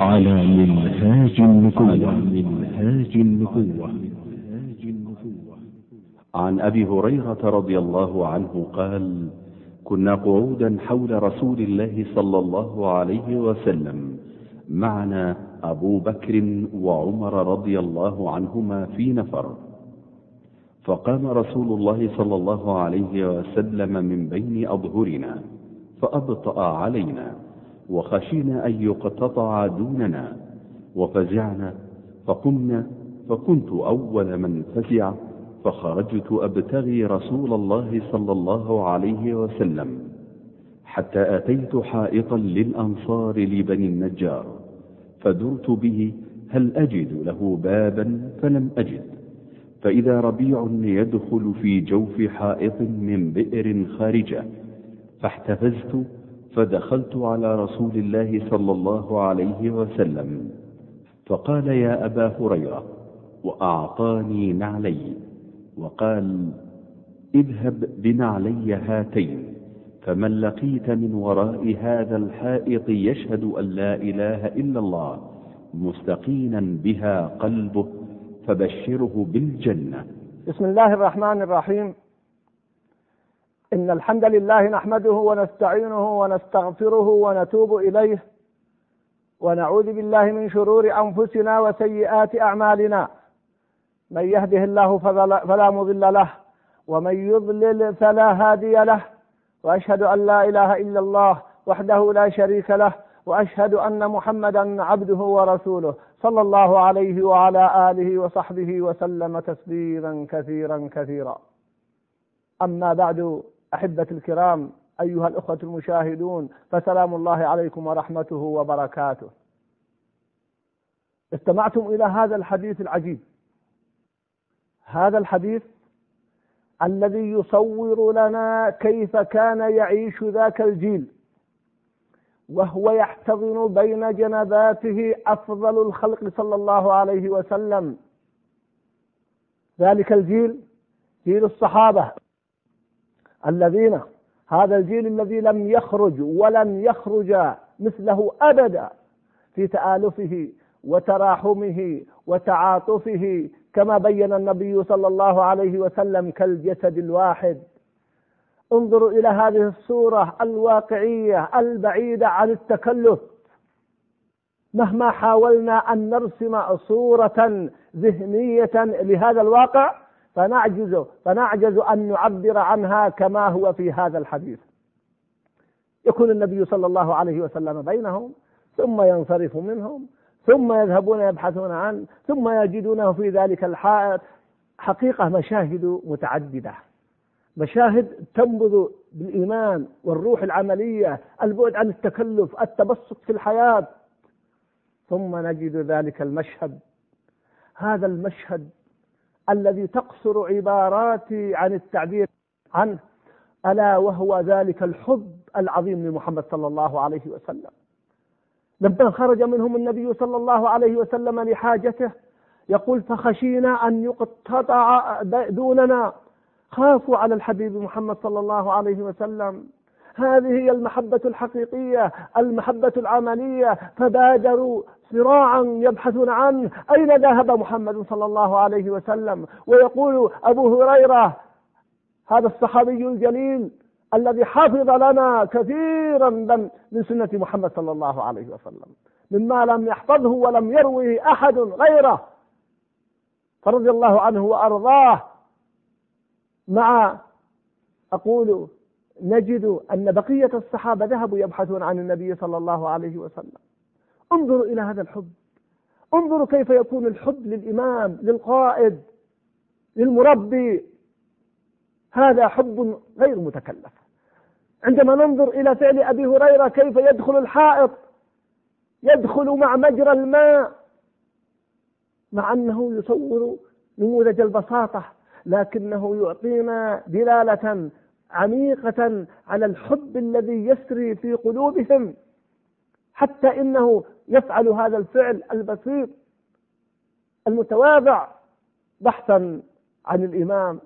على منهاج النبوة. منهاج النبوة. عن أبي هريرة رضي الله عنه قال كنا قعودا حول رسول الله صلى الله عليه وسلم. معنا أبو بكر وعمر رضي الله عنهما في نفر. فقام رسول الله صلى الله عليه وسلم من بين أظهرنا فأبطأ علينا. وخشينا أن يقتطع دوننا. وفزعنا فقمنا فكنت أول من فزع فخرجت أبتغي رسول الله صلى الله عليه وسلم حتى آتيت حائطا للأنصار لبني النجار فدرت به هل أجد له بابا فلم أجد. فإذا ربيع يدخل في جوف حائط من بئر خارجة فاحتفزت فدخلت على رسول الله صلى الله عليه وسلم. فقال يا أبا هريرة وأعطاني نعلي. وقال اذهب بنعلي هاتين فمن لقيت من وراء هذا الحائط يشهد أن لا إله إلا الله مستقينا بها قلبه فبشره بالجنة. بسم الله الرحمن الرحيم. إن الحمد لله نحمده ونستعينه ونستغفره ونتوب إليه ونعوذ بالله من شرور أنفسنا وسيئات أعمالنا. من يهده الله فلا مضل له ومن يضلل فلا هادي له وأشهد أن لا إله إلا الله وحده لا شريك له وأشهد أن محمدا عبده ورسوله صلى الله عليه وعلى آله وصحبه وسلم تسليما كثيرا كثيرا. أما بعد أحبة الكرام أيها الأخوة المشاهدون فسلام الله عليكم ورحمته وبركاته. استمعتم إلى هذا الحديث العجيب. هذا الحديث الذي يصور لنا كيف كان يعيش ذاك الجيل وهو يحتضن بين جنباته أفضل الخلق صلى الله عليه وسلم. ذلك الجيل جيل الصحابة. الذين هذا الجيل الذي لم يخرج ولن يخرج مثله أبدا في تآلفه وتراحمه وتعاطفه كما بين النبي صلى الله عليه وسلم كالجسد الواحد. انظروا إلى هذه الصورة الواقعية البعيدة عن التكلف. مهما حاولنا أن نرسم صورة ذهنية لهذا الواقع فنعجز فنعجز أن نعبر عنها كما هو في هذا الحديث. يكون النبي صلى الله عليه وسلم بينهم ثم ينصرف منهم ثم يذهبون يبحثون عنه ثم يجدونه في ذلك الحائط حقيقة مشاهد متعددة. مشاهد تنبض بالإيمان والروح العملية البعد عن التكلف التبسط في الحياة. ثم نجد ذلك المشهد. هذا المشهد الذي تقصر عباراتي عن التعبير عنه ألا وهو ذلك الحب العظيم لمحمد صلى الله عليه وسلم. لما خرج منهم النبي صلى الله عليه وسلم لحاجته يقول فخشينا أن يقتطع دوننا خافوا على الحبيب محمد صلى الله عليه وسلم. هذه هي المحبة الحقيقية المحبة العملية فبادروا صراعا يبحثون عنه أين ذهب محمد صلى الله عليه وسلم؟ ويقول أبو هريرة هذا الصحابي الجليل الذي حفظ لنا كثيرا من سنة محمد صلى الله عليه وسلم مما لم يحفظه ولم يروه أحد غيره. فرضي الله عنه وأرضاه. مع أقول نجد أن بقية الصحابة ذهبوا يبحثون عن النبي صلى الله عليه وسلم. انظروا إلى هذا الحب. انظروا كيف يكون الحب للإمام للقائد للمربي. هذا حب غير متكلف. عندما ننظر إلى فعل أبي هريرة كيف يدخل الحائط يدخل مع مجرى الماء مع أنه يصور نموذج البساطة لكنه يعطينا دلالة عميقة على الحب الذي يسري في قلوبهم. حتى إنه يفعل هذا الفعل البسيط المتواضع بحثا عن الإمام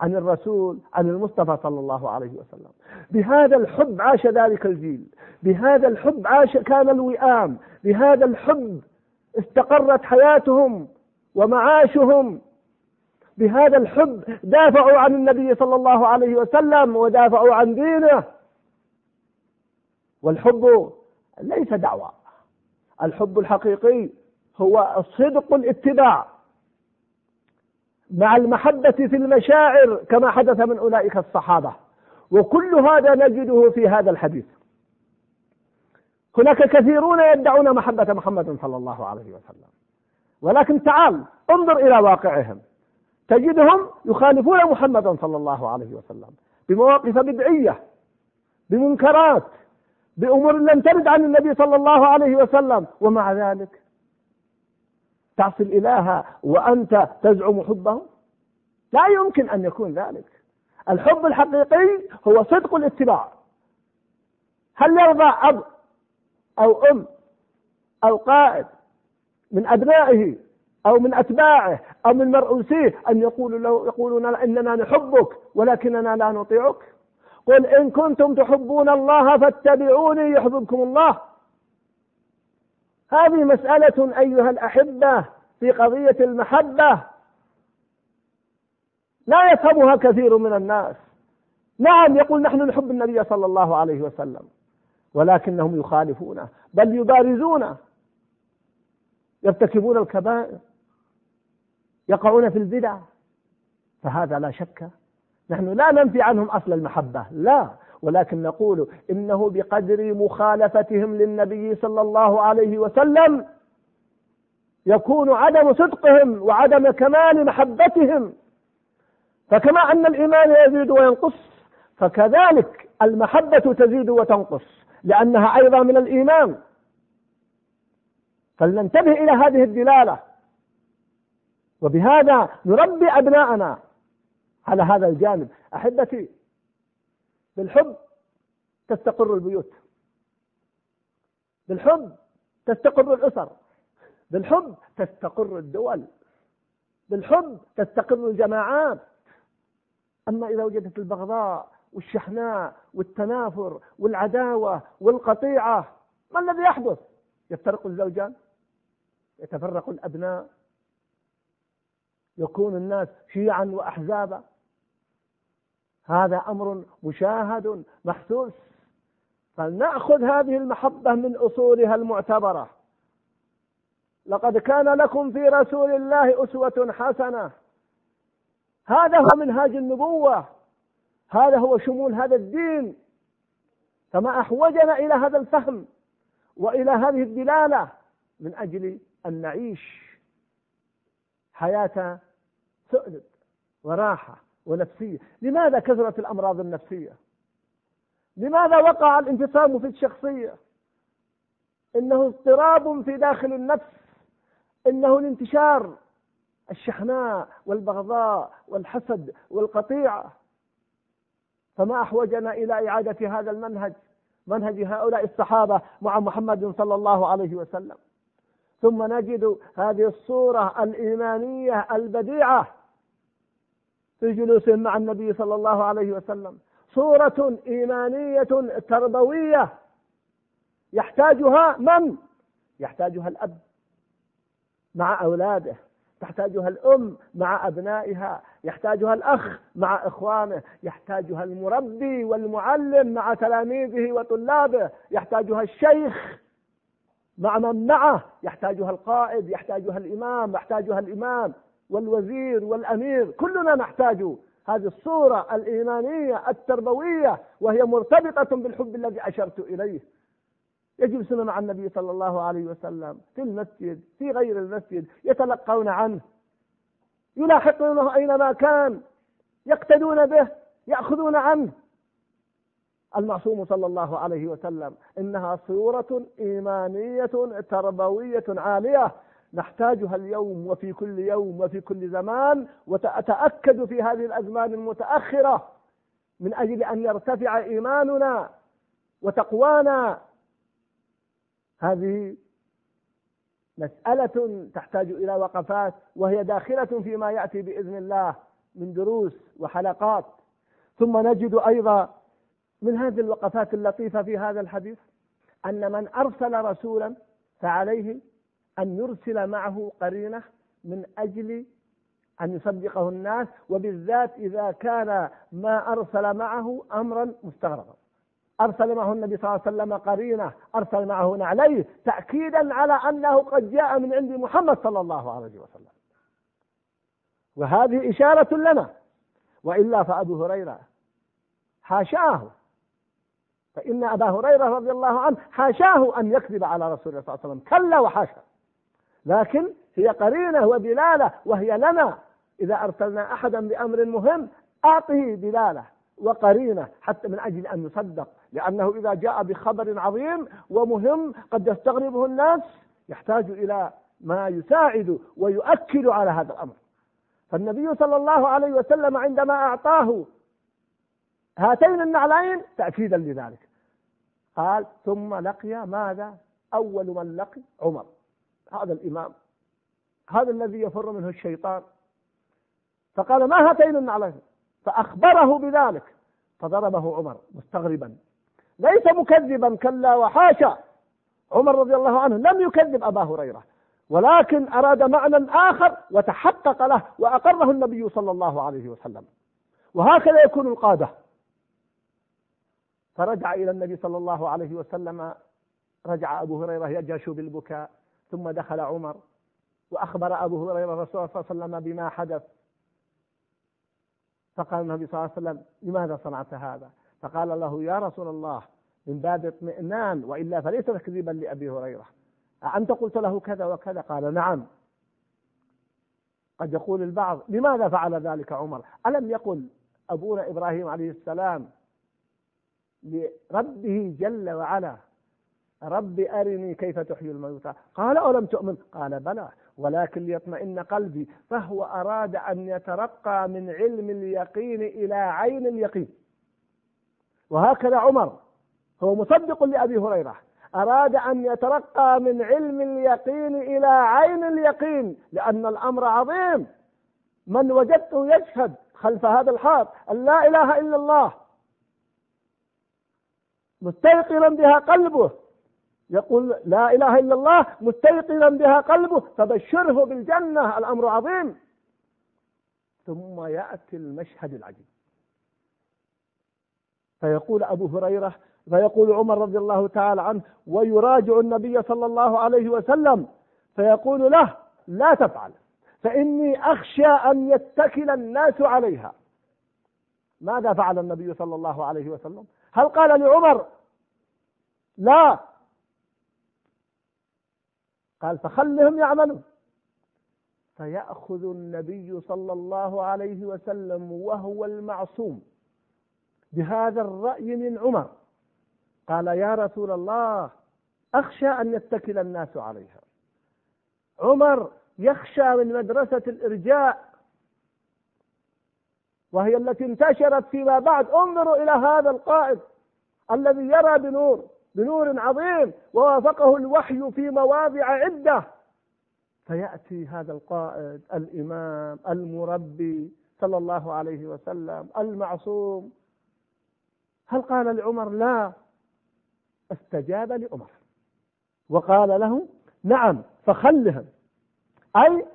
عن الرسول عن المصطفى صلى الله عليه وسلم. بهذا الحب عاش ذلك الجيل. بهذا الحب عاش كان الوئام. بهذا الحب استقرت حياتهم ومعاشهم. بهذا الحب دافعوا عن النبي صلى الله عليه وسلم ودافعوا عن دينه. والحب ليس دعوة. الحب الحقيقي هو صدق الاتباع مع المحبة في المشاعر كما حدث من أولئك الصحابة. وكل هذا نجده في هذا الحديث. هناك كثيرون يدعون محبة محمد صلى الله عليه وسلم. ولكن تعال انظر إلى واقعهم. تجدهم يخالفون محمدا صلى الله عليه وسلم بمواقف بدعية بمنكرات بأمور لم ترد عن النبي صلى الله عليه وسلم. ومع ذلك تعصي الإله وأنت تزعم حبه؟ لا يمكن أن يكون ذلك. الحب الحقيقي هو صدق الاتباع. هل يرضى أب أو أم أو قائد من أبنائه أو من أتباعه أو من مرؤوسيه أن يقولوا له يقولون إننا نحبك ولكننا لا نطيعك؟ قل إن كنتم تحبون الله فاتبعوني يحببكم الله. هذه مسألة أيها الأحبة في قضية المحبة. لا يفهمها كثير من الناس. نعم يقول نحن نحب النبي صلى الله عليه وسلم ولكنهم يخالفونه بل يبارزونه. يرتكبون الكبائر يقعون في البدع فهذا لا شك نحن لا ننفي عنهم أصل المحبة لا. ولكن نقول إنه بقدر مخالفتهم للنبي صلى الله عليه وسلم يكون عدم صدقهم وعدم كمال محبتهم. فكما أن الإيمان يزيد وينقص فكذلك المحبة تزيد وتنقص لأنها أيضا من الإيمان. فلننتبه إلى هذه الدلالة. وبهذا نربي أبناءنا. على هذا الجانب. أحبتي بالحب تستقر البيوت. بالحب تستقر الأسر. بالحب تستقر الدول. بالحب تستقر الجماعات. أما إذا وجدت البغضاء والشحناء والتنافر والعداوة والقطيعة ما الذي يحدث؟ يفترق الزوجان يتفرق الأبناء يكون الناس شيعا واحزابا. هذا أمر مشاهد محسوس. فلنأخذ هذه المحبة من أصولها المعتبرة. لقد كان لكم في رسول الله أسوة حسنة. هذا هو منهاج النبوة. هذا هو شمول هذا الدين. فما أحوجنا إلى هذا الفهم وإلى هذه الدلالة من أجل أن نعيش حياة سؤدد وراحة. ونفسية. لماذا كثرت الأمراض النفسية؟ لماذا وقع الانفصام في الشخصية؟ إنه اضطراب في داخل النفس. إنه الانتشار. الشحناء والبغضاء والحسد والقطيعة فما أحوجنا إلى إعادة هذا المنهج منهج هؤلاء الصحابة مع محمد صلى الله عليه وسلم. ثم نجد هذه الصورة الإيمانية البديعة. في جلوسهم مع النبي صلى الله عليه وسلم. صورة إيمانية تربوية. يحتاجها من؟ يحتاجها الأب مع أولاده. تحتاجها الأم مع أبنائها. يحتاجها الأخ مع إخوانه. يحتاجها المربي والمعلم مع تلاميذه وطلابه. يحتاجها الشيخ مع من معه. يحتاجها القائد. يحتاجها الإمام. يحتاجها الإمام. والوزير والأمير كلنا نحتاج هذه الصورة الإيمانية التربوية وهي مرتبطة بالحب الذي أشرت إليه. يجلسون مع النبي صلى الله عليه وسلم في المسجد في غير المسجد يتلقون عنه. يلاحقونه أينما كان يقتدون به يأخذون عنه. المعصوم صلى الله عليه وسلم إنها صورة إيمانية تربوية عالية. نحتاجها اليوم وفي كل يوم وفي كل زمان وأتأكد في هذه الأزمان المتأخرة من أجل أن يرتفع إيماننا وتقوانا. هذه مسألة تحتاج إلى وقفات وهي داخلة فيما يأتي بإذن الله من دروس وحلقات. ثم نجد أيضا من هذه الوقفات اللطيفة في هذا الحديث أن من أرسل رسولا فعليه أن يرسل معه قرينة من أجل أن يصدقه الناس وبالذات إذا كان ما أرسل معه أمرا مستغربا أرسل معه النبي صلى الله عليه وسلم قرينة أرسل معه نعليه تأكيدا على أنه قد جاء من عند محمد صلى الله عليه وسلم. وهذه إشارة لنا. وإلا فأبو هريرة حاشاه. فإن أبا هريرة رضي الله عنه حاشاه أن يكذب على رسول الله صلى الله عليه وسلم. كلا وحاشا. لكن هي قرينة ودلالة وهي لنا. إذا أرسلنا أحدا بأمر مهم أعطه دلالة وقرينة حتى من أجل أن يصدق. لأنه إذا جاء بخبر عظيم ومهم قد يستغربه الناس يحتاج إلى ما يساعد ويؤكد على هذا الأمر. فالنبي صلى الله عليه وسلم عندما أعطاه هاتين النعلين تأكيدا لذلك. قال ثم لقي ماذا؟ أول من لقي عمر. هذا الإمام هذا الذي يفر منه الشيطان. فقال ما هاتين النعلين فأخبره بذلك. فضربه عمر مستغربا. ليس مكذبا كلا وحاشا. عمر رضي الله عنه لم يكذب أبا هريرة ولكن أراد معنى آخر وتحقق له وأقره النبي صلى الله عليه وسلم. وهكذا يكون القادة. فرجع إلى النبي صلى الله عليه وسلم رجع أبو هريرة يجش بالبكاء. ثم دخل عمر وأخبر أبو هريرة الرسول صلى الله عليه وسلم بما حدث. فقال النبي صلى الله عليه وسلم لماذا صنعت هذا؟ فقال له يا رسول الله من باب اطمئنان وإلا فليس تكذيبا لأبي هريرة. أنت قلت له كذا وكذا؟ قال نعم. قد يقول البعض لماذا فعل ذلك عمر؟ ألم يقل أبونا إبراهيم عليه السلام لربه جل وعلا رب أرني كيف تحيي الموتى. قال أولم تؤمن؟ قال بلى. ولكن ليطمئن قلبي. فهو أراد أن يترقى من علم اليقين إلى عين اليقين. وهكذا عمر. هو مصدق لأبي هريرة. أراد أن يترقى من علم اليقين إلى عين اليقين. لأن الأمر عظيم. من وجدته يشهد خلف هذا الحائط أن لا إله إلا الله. مستيقنا بها قلبه. يقول لا إله إلا الله مستيقنا بها قلبه فبشره بالجنة الأمر عظيم. ثم يأتي المشهد العجيب. فيقول أبو هريرة فيقول عمر رضي الله تعالى عنه ويراجع النبي صلى الله عليه وسلم فيقول له لا تفعل فإني أخشى أن يتكل الناس عليها. ماذا فعل النبي صلى الله عليه وسلم؟ هل قال لعمر لا قال فخلهم يعملوا. فيأخذ النبي صلى الله عليه وسلم وهو المعصوم بهذا الرأي من عمر. قال يا رسول الله أخشى أن يتكل الناس عليها. عمر يخشى من مدرسة الإرجاء وهي التي انتشرت فيما بعد. انظروا إلى هذا القائد الذي يرى بنور. بنور عظيم ووافقه الوحي في مواضع عدة. فيأتي هذا القائد الإمام المربي صلى الله عليه وسلم المعصوم. هل قال لعمر؟ لا. استجاب لعمر. وقال له نعم فخلهم. أي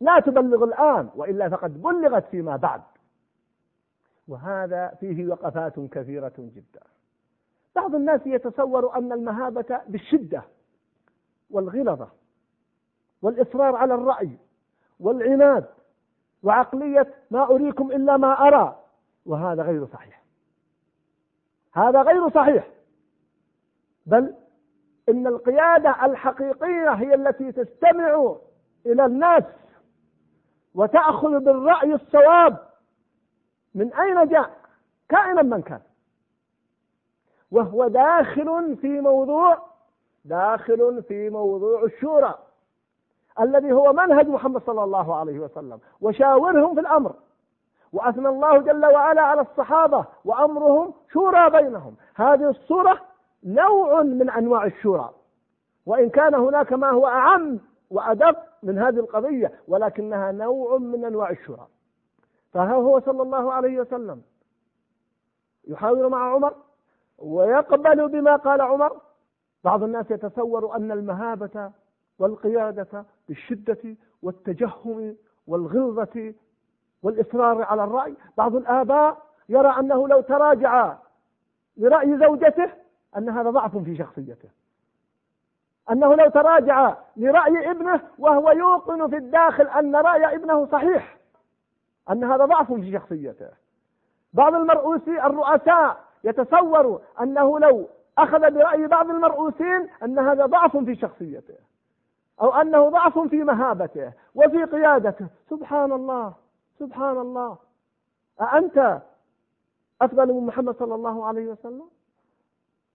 لا تبلغ الآن وإلا فقد بلغت فيما بعد. وهذا فيه وقفات كثيرة جدا. بعض الناس يتصور أن المهابة بالشدة والغلظة والإصرار على الرأي والعناد وعقلية ما أريكم إلا ما أرى وهذا غير صحيح. هذا غير صحيح. بل إن القيادة الحقيقية هي التي تستمع إلى الناس وتأخذ بالرأي الصواب من أين جاء؟ كائنا من كان. وهو داخل في موضوع داخل في موضوع الشورى الذي هو منهج محمد صلى الله عليه وسلم وشاورهم في الأمر وأثنى الله جل وعلا على الصحابة وأمرهم شورى بينهم. هذه الصورة نوع من أنواع الشورى وإن كان هناك ما هو أعم وادق من هذه القضية ولكنها نوع من أنواع الشورى. فها هو صلى الله عليه وسلم يحاور مع عمر ويقبل بما قال عمر. بعض الناس يتصور أن المهابة والقيادة بالشدة والتجهم والغلظة والإصرار على الرأي. بعض الآباء يرى أنه لو تراجع لرأي زوجته أن هذا ضعف في شخصيته. أنه لو تراجع لرأي ابنه وهو يوقن في الداخل أن رأي ابنه صحيح أن هذا ضعف في شخصيته. بعض المرؤوسي الرؤساء يتصور أنه لو أخذ برأي بعض المرؤوسين أن هذا ضعف في شخصيته أو أنه ضعف في مهابته وفي قيادته. سبحان الله سبحان الله. أأنت أفضل من محمد صلى الله عليه وسلم؟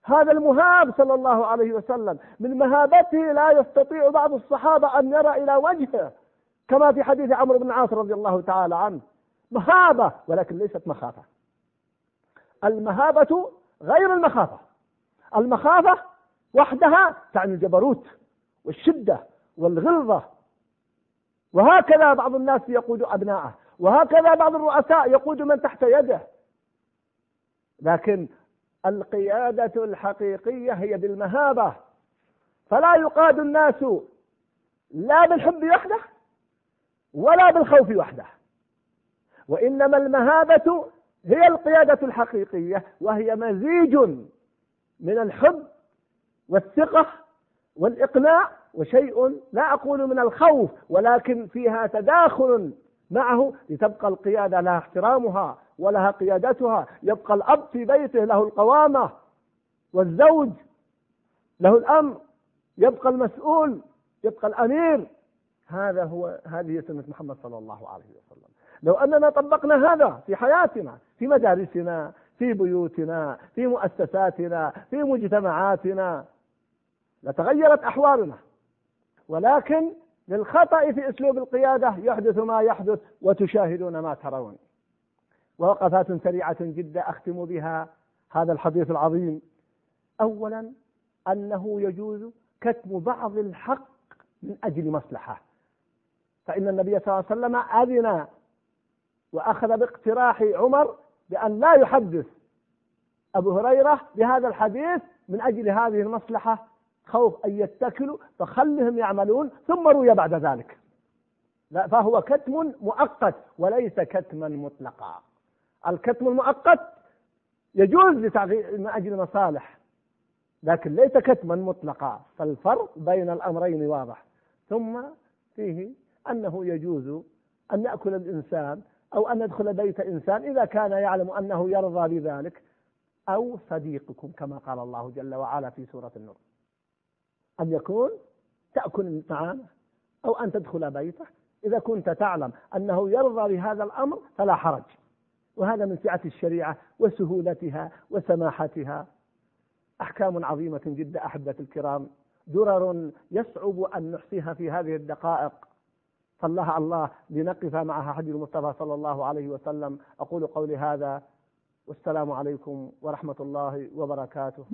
هذا المهاب صلى الله عليه وسلم من مهابته لا يستطيع بعض الصحابة أن يرى إلى وجهه كما في حديث عمرو بن العاص رضي الله تعالى عنه. مهابة ولكن ليست مخافة. المهابة غير المخافة. المخافة وحدها تعني الجبروت والشدة والغلظة. وهكذا بعض الناس يقود أبناءه وهكذا بعض الرؤساء يقود من تحت يده. لكن القيادة الحقيقية هي بالمهابة. فلا يقاد الناس لا بالحب وحده ولا بالخوف وحده. وإنما المهابة هي القيادة الحقيقية وهي مزيج من الحب والثقة والإقناع وشيء لا أقول من الخوف ولكن فيها تداخل معه لتبقى القيادة لها احترامها ولها قيادتها. يبقى الأب في بيته له القوامة والزوج له الأمر. يبقى المسؤول يبقى الأمير. هذا هو هذه سنة محمد صلى الله عليه وسلم. لو أننا طبقنا هذا في حياتنا في مدارسنا في بيوتنا في مؤسساتنا في مجتمعاتنا لتغيرت أحوالنا. ولكن للخطأ في أسلوب القيادة يحدث ما يحدث وتشاهدون ما ترون. ووقفات سريعة جدا أختم بها هذا الحديث العظيم. أولا أنه يجوز كتم بعض الحق من أجل مصلحة. فإن النبي صلى الله عليه وسلم أذن وأخذ باقتراح عمر بأن لا يحدث أبو هريرة بهذا الحديث من أجل هذه المصلحة خوف أن يتكلوا فخلهم يعملون ثم روي بعد ذلك. لا فهو كتم مؤقت وليس كتما مطلقا. الكتم المؤقت يجوز من أجل مصالح لكن ليس كتما مطلقا فالفرق بين الأمرين واضح. ثم فيه أنه يجوز أن يأكل الإنسان أو أن يدخل بيت إنسان إذا كان يعلم أنه يرضى بذلك أو صديقكم كما قال الله جل وعلا في سورة النور. أن يكون تأكل معه أو أن تدخل بيته. إذا كنت تعلم أنه يرضى بهذا الأمر فلا حرج. وهذا من سعة الشريعة وسهولتها وسماحتها. أحكام عظيمة جدا أحبة الكرام. درر يصعب أن نحصيها في هذه الدقائق. صلها الله لنقف معها حديث المصطفى صلى الله عليه وسلم. أقول قولي هذا والسلام عليكم ورحمة الله وبركاته.